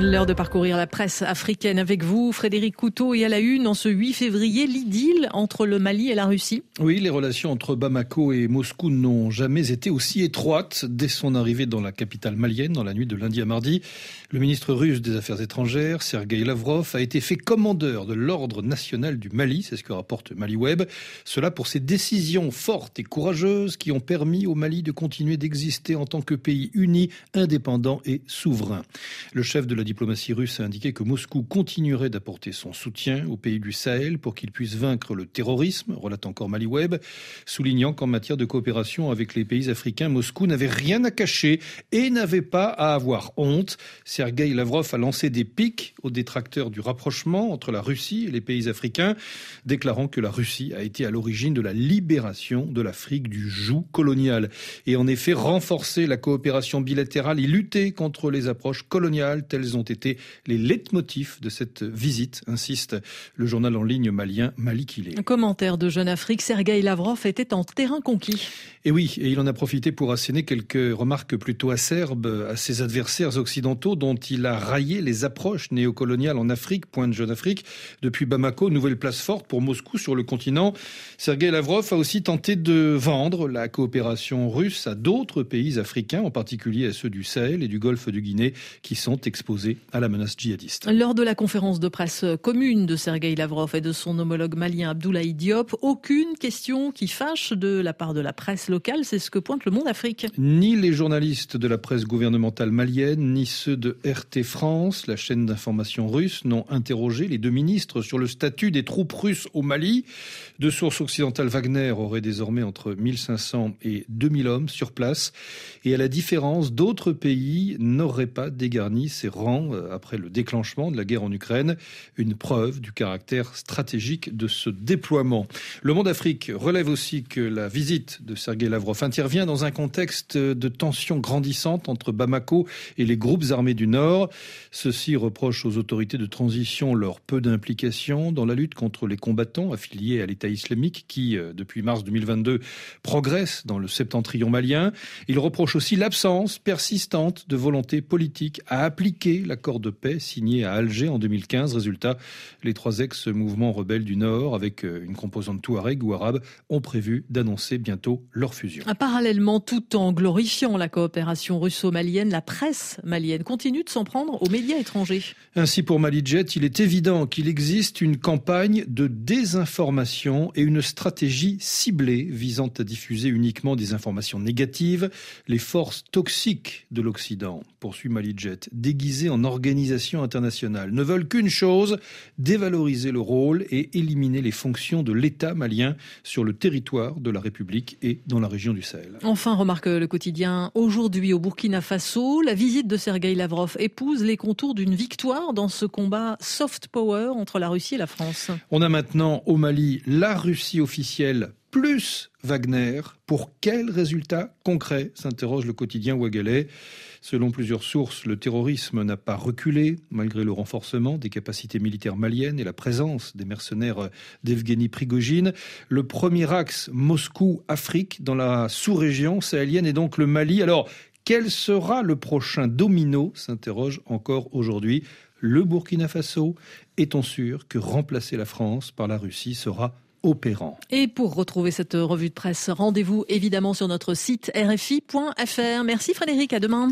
L'heure de parcourir la presse africaine avec vous, Frédéric Couteau, et à la une, en ce 8 février, l'idylle entre le Mali et la Russie. Oui, les relations entre Bamako et Moscou n'ont jamais été aussi étroites. Dès son arrivée dans la capitale malienne, dans la nuit de lundi à mardi, le ministre russe des Affaires étrangères, Sergei Lavrov, a été fait commandeur de l'ordre national du Mali, c'est ce que rapporte MaliWeb. Cela pour ses décisions fortes et courageuses qui ont permis au Mali de continuer d'exister en tant que pays uni, indépendant et souverain. Le chef de la diplomatie russe a indiqué que Moscou continuerait d'apporter son soutien aux pays du Sahel pour qu'ils puissent vaincre le terrorisme, relate encore MaliWeb, soulignant qu'en matière de coopération avec les pays africains, Moscou n'avait rien à cacher et n'avait pas à avoir honte. Sergei Lavrov a lancé des pics aux détracteurs du rapprochement entre la Russie et les pays africains, déclarant que la Russie a été à l'origine de la libération de l'Afrique du joug colonial et en effet renforcer la coopération bilatérale et lutter contre les approches coloniales telles ont été les leitmotifs de cette visite, insiste le journal en ligne malien Mali Un commentaire de Jeune Afrique, Sergei Lavrov était en terrain conquis. Et oui, et il en a profité pour asséner quelques remarques plutôt acerbes à ses adversaires occidentaux dont il a raillé les approches néocoloniales en Afrique, pointe Jeune Afrique. Depuis Bamako, nouvelle place forte pour Moscou sur le continent. Sergei Lavrov a aussi tenté de vendre la coopération russe à d'autres pays africains, en particulier à ceux du Sahel et du Golfe du Guinée, qui sont exposés à la menace djihadiste. Lors de la conférence de presse commune de Sergei Lavrov et de son homologue malien Abdoulaye Diop, aucune question qui fâche de la part de la presse locale, c'est ce que pointe le Monde Afrique. Ni les journalistes de la presse gouvernementale malienne, ni ceux de RT France, la chaîne d'information russe, n'ont interrogé les deux ministres sur le statut des troupes russes au Mali. De sources occidentales, Wagner aurait désormais entre 1500 et 2000 hommes sur place. Et à la différence d'autres pays, n'aurait pas dégarni ses rangs euh, après le déclenchement de la guerre en Ukraine, une preuve du caractère stratégique de ce déploiement. Le Monde Afrique relève aussi que la visite de Sergei Lavrov intervient dans un contexte de tensions grandissantes entre Bamako et les groupes armés du Nord. Ceux-ci reprochent aux autorités de transition leur peu d'implication dans la lutte contre les combattants affiliés à l'État islamique qui, euh, depuis mars 2022, progressent dans le septentrion malien. Ils reprochent aussi l'absence persistante de volonté politique à appliquer l'accord de paix signé à Alger en 2015. Résultat, les trois ex-mouvements rebelles du Nord, avec euh, une composante touareg ou arabe, ont prévu d'annoncer bientôt leur fusion. Ah, parallèlement, tout en glorifiant la coopération russo-malienne, la presse malienne continue de s'en prendre aux médias étrangers. Ainsi, pour Malijet, il est évident qu'il existe une campagne de désinformation et une stratégie ciblée visant à diffuser uniquement des informations négatives, les forces toxiques de l'Occident, poursuit Malijet, déguisées en organisation internationale, ne veulent qu'une chose, dévaloriser le rôle et éliminer les fonctions de l'État malien sur le territoire de la République et dans la région du Sahel. Enfin, remarque le quotidien, aujourd'hui au Burkina Faso, la visite de Sergei Lavrov épouse les contours d'une victoire dans ce combat soft power entre la Russie et la France. On a maintenant au Mali la Russie officielle plus Wagner. Pour quels résultats concrets s'interroge le quotidien ouagalais Selon plusieurs sources, le terrorisme n'a pas reculé malgré le renforcement des capacités militaires maliennes et la présence des mercenaires d'Evgeny Prigogine. Le premier axe Moscou-Afrique dans la sous-région sahélienne est donc le Mali. Alors, quel sera le prochain domino s'interroge encore aujourd'hui le Burkina Faso. Est-on sûr que remplacer la France par la Russie sera opérant? Et pour retrouver cette revue de presse, rendez-vous évidemment sur notre site rfi.fr. Merci Frédéric, à demain.